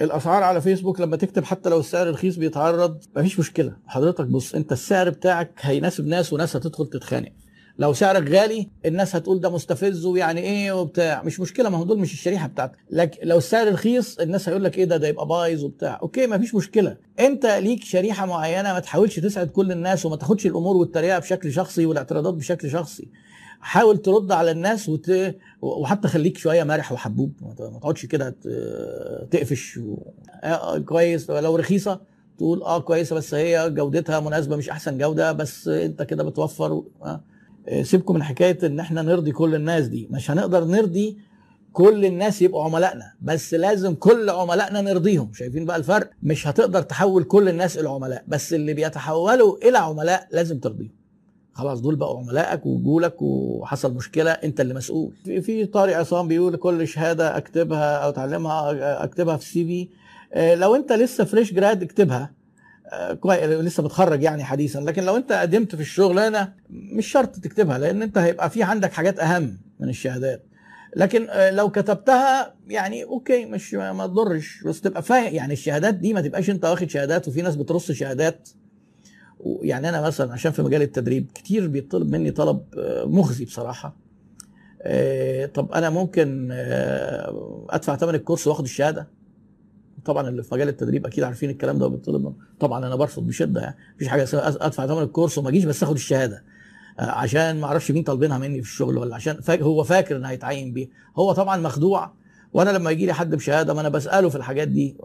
الأسعار على فيسبوك لما تكتب حتى لو السعر رخيص بيتعرض. مفيش مشكلة. حضرتك بص أنت السعر بتاعك هيناسب ناس وناس هتدخل تتخانق. لو سعرك غالي الناس هتقول ده مستفز ويعني إيه وبتاع. مش مشكلة ما هو دول مش الشريحة بتاعتك. لكن لو السعر رخيص الناس هيقول لك إيه ده ده يبقى بايظ وبتاع. أوكي ما فيش مشكلة. أنت ليك شريحة معينة ما تحاولش تسعد كل الناس وما تاخدش الأمور والتريقة بشكل شخصي والاعتراضات بشكل شخصي. حاول ترد على الناس وت... وحتى خليك شوية مرح وحبوب. ما تقعدش كده تقفش و... آه كويس. لو رخيصة تقول آه كويسة بس هي جودتها مناسبة مش أحسن جودة بس أنت كده بتوفر و... آه. سيبكم من حكاية إن إحنا نرضي كل الناس دي. مش هنقدر نرضي كل الناس يبقوا عملائنا بس لازم كل عملائنا نرضيهم. شايفين بقى الفرق؟ مش هتقدر تحول كل الناس إلى عملاء بس اللي بيتحولوا إلى عملاء لازم ترضيهم. خلاص دول بقوا عملائك وجم لك وحصل مشكلة انت اللي مسؤول. في, طارق عصام بيقول كل شهادة اكتبها أو اتعلمها اكتبها في ال CV. آه، لو انت لسه fresh grad اكتبها. آه، لسه متخرج يعني حديثا. لكن لو انت قدمت في الشغلانة مش شرط تكتبها لأن انت هيبقى في عندك حاجات اهم من الشهادات. لكن آه، لو كتبتها يعني okay مش ما تضرش. بس تبقى فاهم يعني الشهادات دي ما تبقاش انت واخد شهادات وفي ناس بترص شهادات. يعني أنا مثلا عشان في مجال التدريب كتير بيطلب مني طلب آه، مخزي بصراحة. آه، طب أنا ممكن آه، أدفع ثمن الكورس وآخد الشهادة؟ طبعا اللي في مجال التدريب أكيد عارفين الكلام ده بيطلب منه. طبعا أنا برفض بشدة يعني مفيش حاجة أدفع ثمن الكورس وما أجيش بس آخد الشهادة. عشان ما أعرفش مين طالبينها مني في الشغل ولا عشان هو فاكر انه هيتعين بيه. هو طبعا مخدوع وأنا لما يجي لي حد بشهادة ما أنا بسأله في الحاجات دي.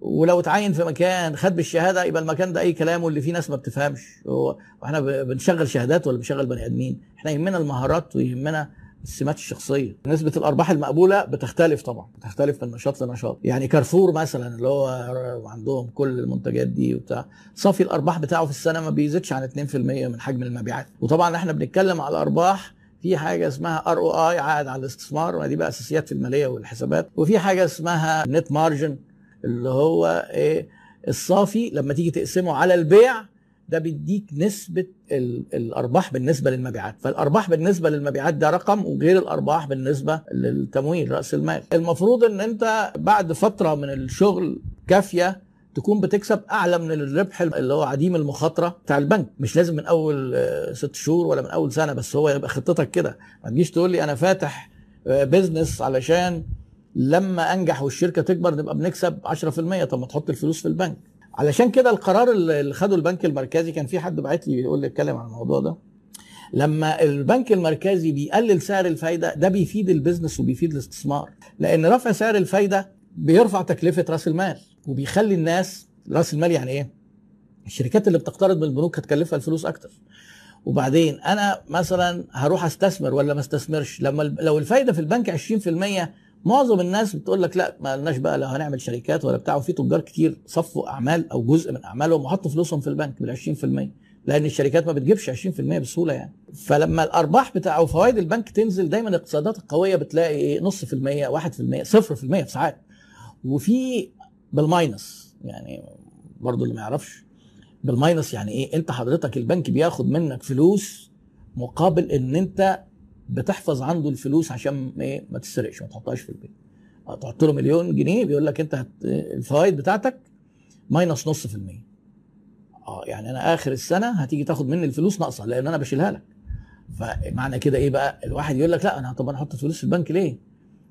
ولو اتعين في مكان خد بالشهادة يبقى المكان ده أي كلام واللي فيه ناس ما بتفهمش. وإحنا بنشغل شهادات ولا بنشغل بني آدمين؟ إحنا يهمنا المهارات ويهمنا السمات الشخصية. نسبة الأرباح المقبولة بتختلف طبعا بتختلف من نشاط لنشاط. يعني كارفور مثلا اللي هو عندهم كل المنتجات دي وبتاع صافي الأرباح بتاعه في السنة ما بيزيدش عن 2% من حجم المبيعات. وطبعا إحنا بنتكلم على الأرباح في حاجة اسمها ROI عائد على الاستثمار ودي بقى أساسيات في المالية والحسابات وفي حاجة اسمها net margin اللي هو إيه الصافي لما تيجي تقسمه على البيع ده بيديك نسبة ال- الأرباح بالنسبة للمبيعات. فالأرباح بالنسبة للمبيعات ده رقم وغير الأرباح بالنسبة للتمويل رأس المال. المفروض أن أنت بعد فترة من الشغل كافية تكون بتكسب أعلى من الربح اللي هو عديم المخاطرة بتاع البنك. مش لازم من أول آه، ست شهور ولا من أول سنة بس هو يبقى خطتك كده. ما تجيش تقول لي أنا فاتح آه، business علشان لما أنجح والشركة تكبر نبقى بنكسب 10% طب ما تحط الفلوس في البنك. علشان كده القرار اللي خده البنك المركزي كان في حد بعت لي يقول لي اتكلم عن الموضوع ده. لما البنك المركزي بيقلل سعر الفايدة ده بيفيد ال business وبيفيد الاستثمار. لأن رفع سعر الفايدة بيرفع تكلفة رأس المال وبيخلي الناس رأس المال يعني إيه؟ الشركات اللي بتقترض من البنوك هتكلفها الفلوس أكتر. وبعدين أنا مثلا هروح أستثمر ولا ما أستثمرش؟ لما لو الفايدة في البنك 20% معظم الناس بتقول لك لا ما لناش بقى لا هنعمل شركات ولا بتاع. وفي تجار كتير صفوا أعمال أو جزء من أعمالهم وحطوا فلوسهم في البنك بال 20% لأن الشركات ما بتجيبش 20% بسهولة يعني. فلما الأرباح بتاع أو فوائد البنك تنزل دايما الاقتصادات القويه بتلاقي إيه؟ نص في المية 1% 0% في ساعات. وفي بالماينس يعني برضو اللي ما يعرفش. بال minus يعني إيه؟ أنت حضرتك البنك بياخد منك فلوس مقابل إن أنت بتحفظ عنده الفلوس عشان إيه ما تسرقش ما تحطهاش في البيت. آه تحط له مليون جنيه بيقول لك أنت. الفوائد بتاعتك minus نص في المية. آه يعني أنا آخر السنة هتيجي تاخد مني الفلوس ناقصة لأن أنا بشيلها لك. فمعنى كده إيه بقى؟ الواحد يقول لك لا أنا طب أنا أحط الفلوس في البنك ليه؟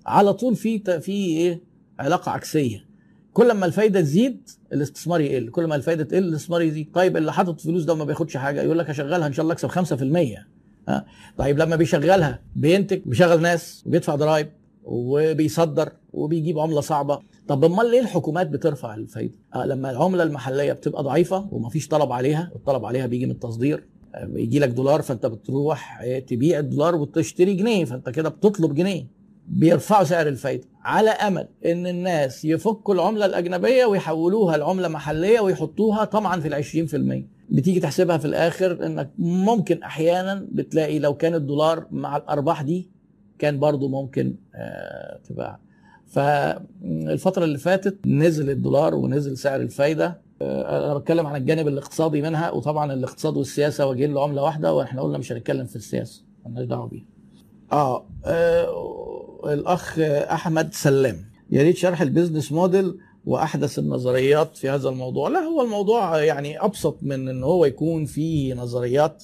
على طول في في إيه؟ علاقة عكسية. كل ما الفايدة تزيد الاستثمار يقل. كل ما الفايدة تقل الاستثمار يزيد. طيب اللي حاطط فلوس ده وما بياخدش حاجة يقول لك هشغلها إن شاء الله أكسب 5% ها؟ طيب لما بيشغلها بينتج بيشغل ناس وبيدفع ضرائب وبيصدر وبيجيب عملة صعبة. طب أمال ليه الحكومات بترفع الفايدة؟ آه لما العملة المحلية بتبقى ضعيفة ومفيش طلب عليها الطلب عليها بيجي من التصدير. آه، بيجي لك دولار فأنت بتروح آه، تبيع الدولار وتشتري جنيه فأنت كده بتطلب جنيه. بيرفعوا سعر الفايدة على أمل إن الناس يفكوا العملة الأجنبية ويحولوها لعملة محلية ويحطوها طبعا في ال 20% بتيجي تحسبها في الآخر إنك ممكن أحيانا بتلاقي لو كان الدولار مع الأرباح دي كان برضو ممكن آه تبقى فالفترة اللي فاتت نزل الدولار ونزل سعر الفايدة. آه، أنا بتكلم عن الجانب الاقتصادي منها وطبعا الاقتصاد والسياسة واجهين له عملة واحدة وإحنا قلنا مش هنتكلم في السياسة مالناش دعوة بيها. آه, آه الأخ أحمد سلام. يا ريت شرح ال business model وأحدث النظريات في هذا الموضوع. لا هو الموضوع يعني أبسط من إن هو يكون فيه نظريات.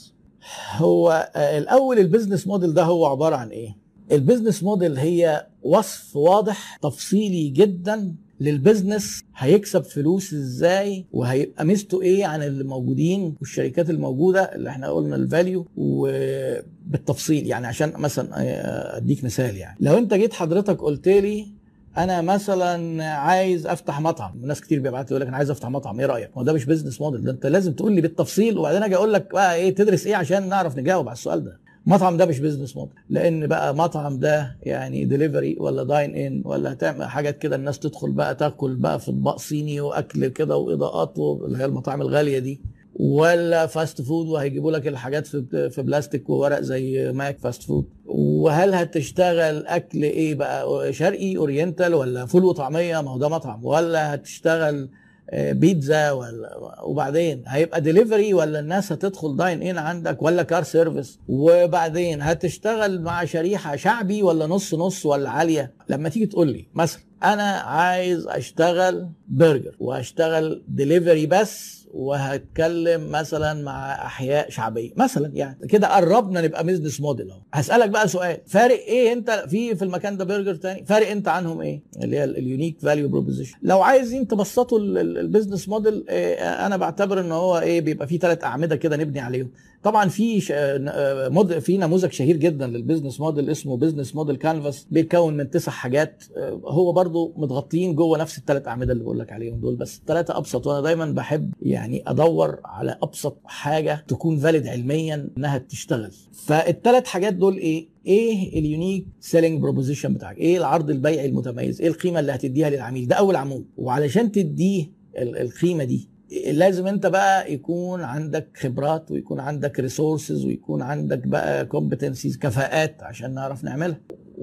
هو آه، الأول ال business model ده هو عبارة عن إيه؟ ال business model هي وصف واضح تفصيلي جدا لل business هيكسب فلوس إزاي وهيبقى ميزته إيه عن اللي موجودين والشركات الموجودة اللي إحنا قلنا ال value وبالتفصيل. يعني عشان مثلا آه، أديك مثال يعني. لو أنت جيت حضرتك قلت لي أنا مثلا عايز افتح مطعم. ناس كتير بيبعتوا يقول لك أنا عايز افتح مطعم إيه رأيك؟ ما ده مش business model ده انت لازم تقول لي بالتفصيل وبعدين أجي أقول لك بقى إيه تدرس إيه عشان نعرف نجاوب على السؤال ده. مطعم ده مش business model لأن بقى مطعم ده يعني ديليفري ولا dine in ولا هتعمل حاجات كده الناس تدخل بقى تاكل بقى في اطباق صيني وأكل كده وإضاءات اللي هي المطاعم الغالية دي. ولا fast food وهيجيبوا لك الحاجات في بلاستيك وورق زي ماك fast food وهل هتشتغل أكل إيه بقى؟ شرقي oriental ولا فول وطعمية؟ ما هو ده مطعم. ولا هتشتغل آه، بيتزا ولا وبعدين هيبقى ديليفري ولا الناس هتدخل dine in عندك ولا car service وبعدين هتشتغل مع شريحة شعبي ولا نص نص ولا عالية؟ لما تيجي تقول لي مثلا أنا عايز أشتغل برجر واشتغل ديليفري بس وهتكلم مثلا مع أحياء شعبية مثلا يعني كده قربنا نبقى business model أهو. هسألك بقى سؤال فارق إيه أنت في في المكان ده برجر تاني؟ فارق أنت عنهم إيه؟ اللي هي ال unique value proposition لو عايزين تبسطوا ال business model إيه أنا بعتبر إن هو إيه بيبقى فيه ثلاث أعمدة كده نبني عليهم. طبعا في آه، في نموذج شهير جدا لل business model اسمه business model canvas بيتكون من تسع حاجات هو برضو متغطيين جوه نفس الثلاث أعمدة اللي بقول لك عليهم دول بس الثلاثه أبسط وأنا دايما بحب يعني أدور على أبسط حاجة تكون valid علميا إنها تشتغل. فالثلاث حاجات دول إيه؟ إيه ال unique selling proposition بتاعك؟ إيه العرض البيعي المتميز؟ إيه القيمة اللي هتديها للعميل؟ ده أول عمود. وعلشان تديه القيمة دي لازم أنت بقى يكون عندك خبرات ويكون عندك resources ويكون عندك بقى competencies كفاءات عشان نعرف نعملها.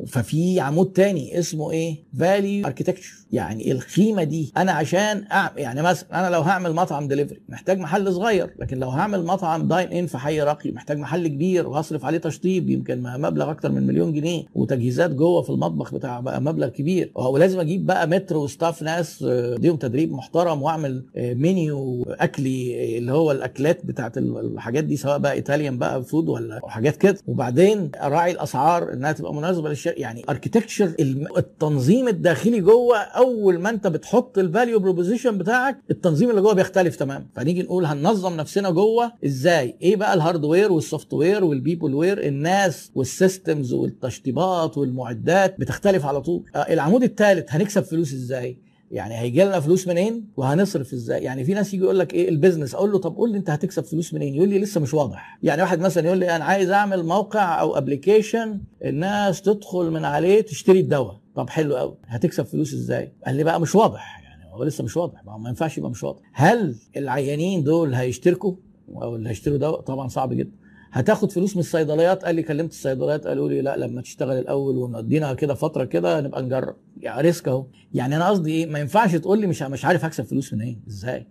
ففي عمود تاني اسمه إيه؟ value architecture يعني القيمه دي أنا عشان أعمل يعني مثلا أنا لو هعمل مطعم دليفري محتاج محل صغير لكن لو هعمل مطعم dine in في حي راقي محتاج محل كبير وهصرف عليه تشطيب يمكن مبلغ أكتر من مليون جنيه وتجهيزات جوه في المطبخ بتاع بقى مبلغ كبير. ولازم أجيب بقى متر و staff ناس اديهم تدريب محترم وأعمل منيو اكلي اللي هو الأكلات بتاعت الحاجات دي سواء بقى Italian بقى food ولا حاجات كده. وبعدين أراعي الأسعار إنها تبقى مناسبة للشركه يعني architecture التنظيم الداخلي جوه أول ما أنت بتحط ال value proposition بتاعك التنظيم اللي جوه بيختلف تماما. فنيجي نقول هننظم نفسنا جوه إزاي؟ إيه بقى ال hardware وال software وال peopleware الناس وال systems والتشطيبات والمعدات بتختلف على طول. آه، العمود الثالث هنكسب فلوس إزاي؟ يعني هيجي لنا فلوس منين وهنصرف إزاي؟ يعني في ناس يجي يقول لك إيه ال business أقول له طب قول لي أنت هتكسب فلوس منين؟ يقول لي لسه مش واضح. يعني واحد مثلا يقول لي أنا عايز أعمل موقع أو application الناس تدخل من عليه تشتري الدواء. طب حلو قوي هتكسب فلوس إزاي؟ قال لي بقى مش واضح. يعني هو لسه مش واضح. ما ينفعش يبقى مش واضح. هل العيانين دول هيشتركوا؟ أو اللي هيشتروا دواء؟ طبعا صعب جدا. هتاخد فلوس من الصيدليات؟ قال لي كلمت الصيدليات قالوا لي لا لما تشتغل الأول ونقضينا كده فترة كده نبقى نجرب. يعني risk أهو. يعني أنا قصدي إيه؟ ما ينفعش تقول لي مش مش عارف هكسب فلوس منين. إيه؟ إزاي؟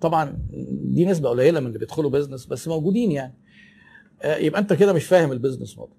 طبعا دي نسبة قليلة من اللي بيدخلوا business بس موجودين يعني. آه، يبقى أنت كده مش فاهم ال business model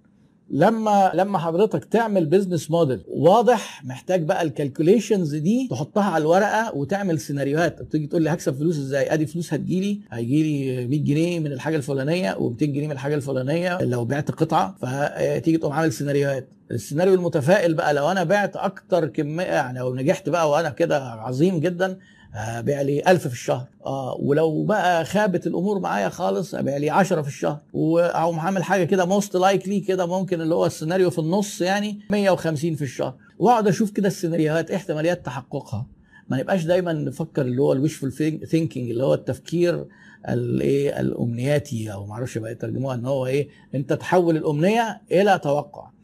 لما لما حضرتك تعمل business model واضح محتاج بقى ال calculations دي تحطها على الورقة وتعمل سيناريوهات تيجي تقول لي هكسب فلوس إزاي؟ أدي فلوس هتجيلي هيجي لي 100 جنيه من الحاجة الفلانية و200 جنيه من الحاجة الفلانية. لو بعت قطعة فتيجي تقوم عامل سيناريوهات السيناريو المتفائل بقى لو أنا بعت أكتر كمية يعني لو نجحت بقى وأنا كده عظيم جدا ابيع لي 1000 في الشهر. آه ولو بقى خابت الأمور معايا خالص ابيع لي 10 في الشهر. أو عامل حاجة كده most likely كده ممكن اللي هو السيناريو في النص يعني 150 في الشهر. وأقعد أشوف كده السيناريوهات احتماليات تحققها. ما نبقاش دايما نفكر اللي هو ال wishful thinking اللي هو التفكير الايه الأمنياتي أو ما أعرفش بقى يترجموها إن هو إيه أنت تحول الأمنية إلى توقع.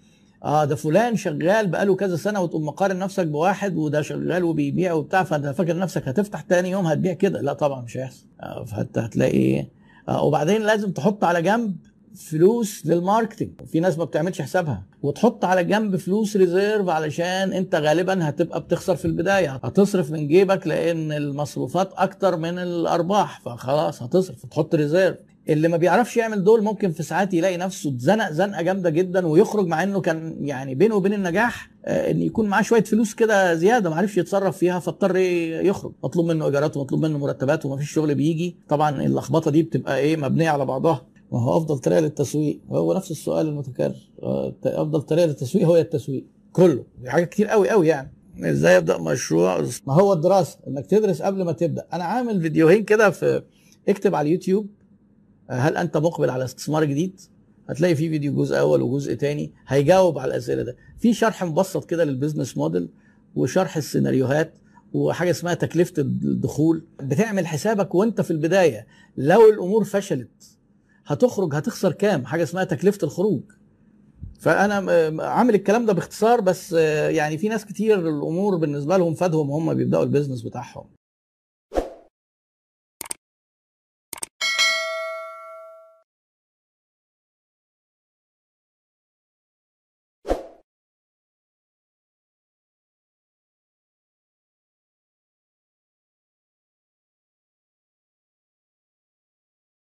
آه ده فلان شغال بقاله كذا سنة وتقوم مقارن نفسك بواحد وده شغال وبيبيع وبتاع فأنت فاكر نفسك هتفتح تاني يوم هتبيع كده. لا طبعا مش هيحصل. آه فأنت هتلاقي آه وبعدين لازم تحط على جنب فلوس لل marketing في ناس ما بتعملش حسابها. وتحط على جنب فلوس reserve علشان أنت غالبا هتبقى بتخسر في البداية. هتصرف من جيبك لأن المصروفات أكتر من الأرباح فخلاص هتصرف. تحط reserve. اللي ما بيعرفش يعمل دول ممكن في ساعات يلاقي نفسه اتزنق زنقة جامدة جدا ويخرج مع إنه كان يعني بينه وبين النجاح آه، إن يكون معاه شوية فلوس كده زيادة ما عرفش يتصرف فيها فاضطر يخرج. مطلوب منه إيجارات ومطلوب منه مرتبات وما فيش شغل بيجي. طبعا اللخبطة دي بتبقى إيه مبنية على بعضها. ما هو أفضل طريقة للتسويق. هو نفس السؤال المتكرر. آه، أفضل طريقة للتسويق هو التسويق كله. حاجات كتير قوي قوي يعني. إزاي أبدأ مشروع؟ ما هو الدراسة. إنك تدرس قبل ما تبدأ. أنا عامل فيديوهين كده في اكتب على اليوتيوب هل أنت مقبل على استثمار جديد؟ هتلاقي في فيديو جزء أول وجزء تاني هيجاوب على الأسئلة ده. في شرح مبسط كده لل business model وشرح السيناريوهات وحاجة اسمها تكلفة الدخول. بتعمل حسابك وأنت في البداية. لو الأمور فشلت هتخرج هتخسر كام؟ حاجة اسمها تكلفة الخروج. فأنا عامل الكلام ده باختصار بس يعني في ناس كتير الأمور بالنسبة لهم فده هم هم بيبدأوا ال business بتاعهم.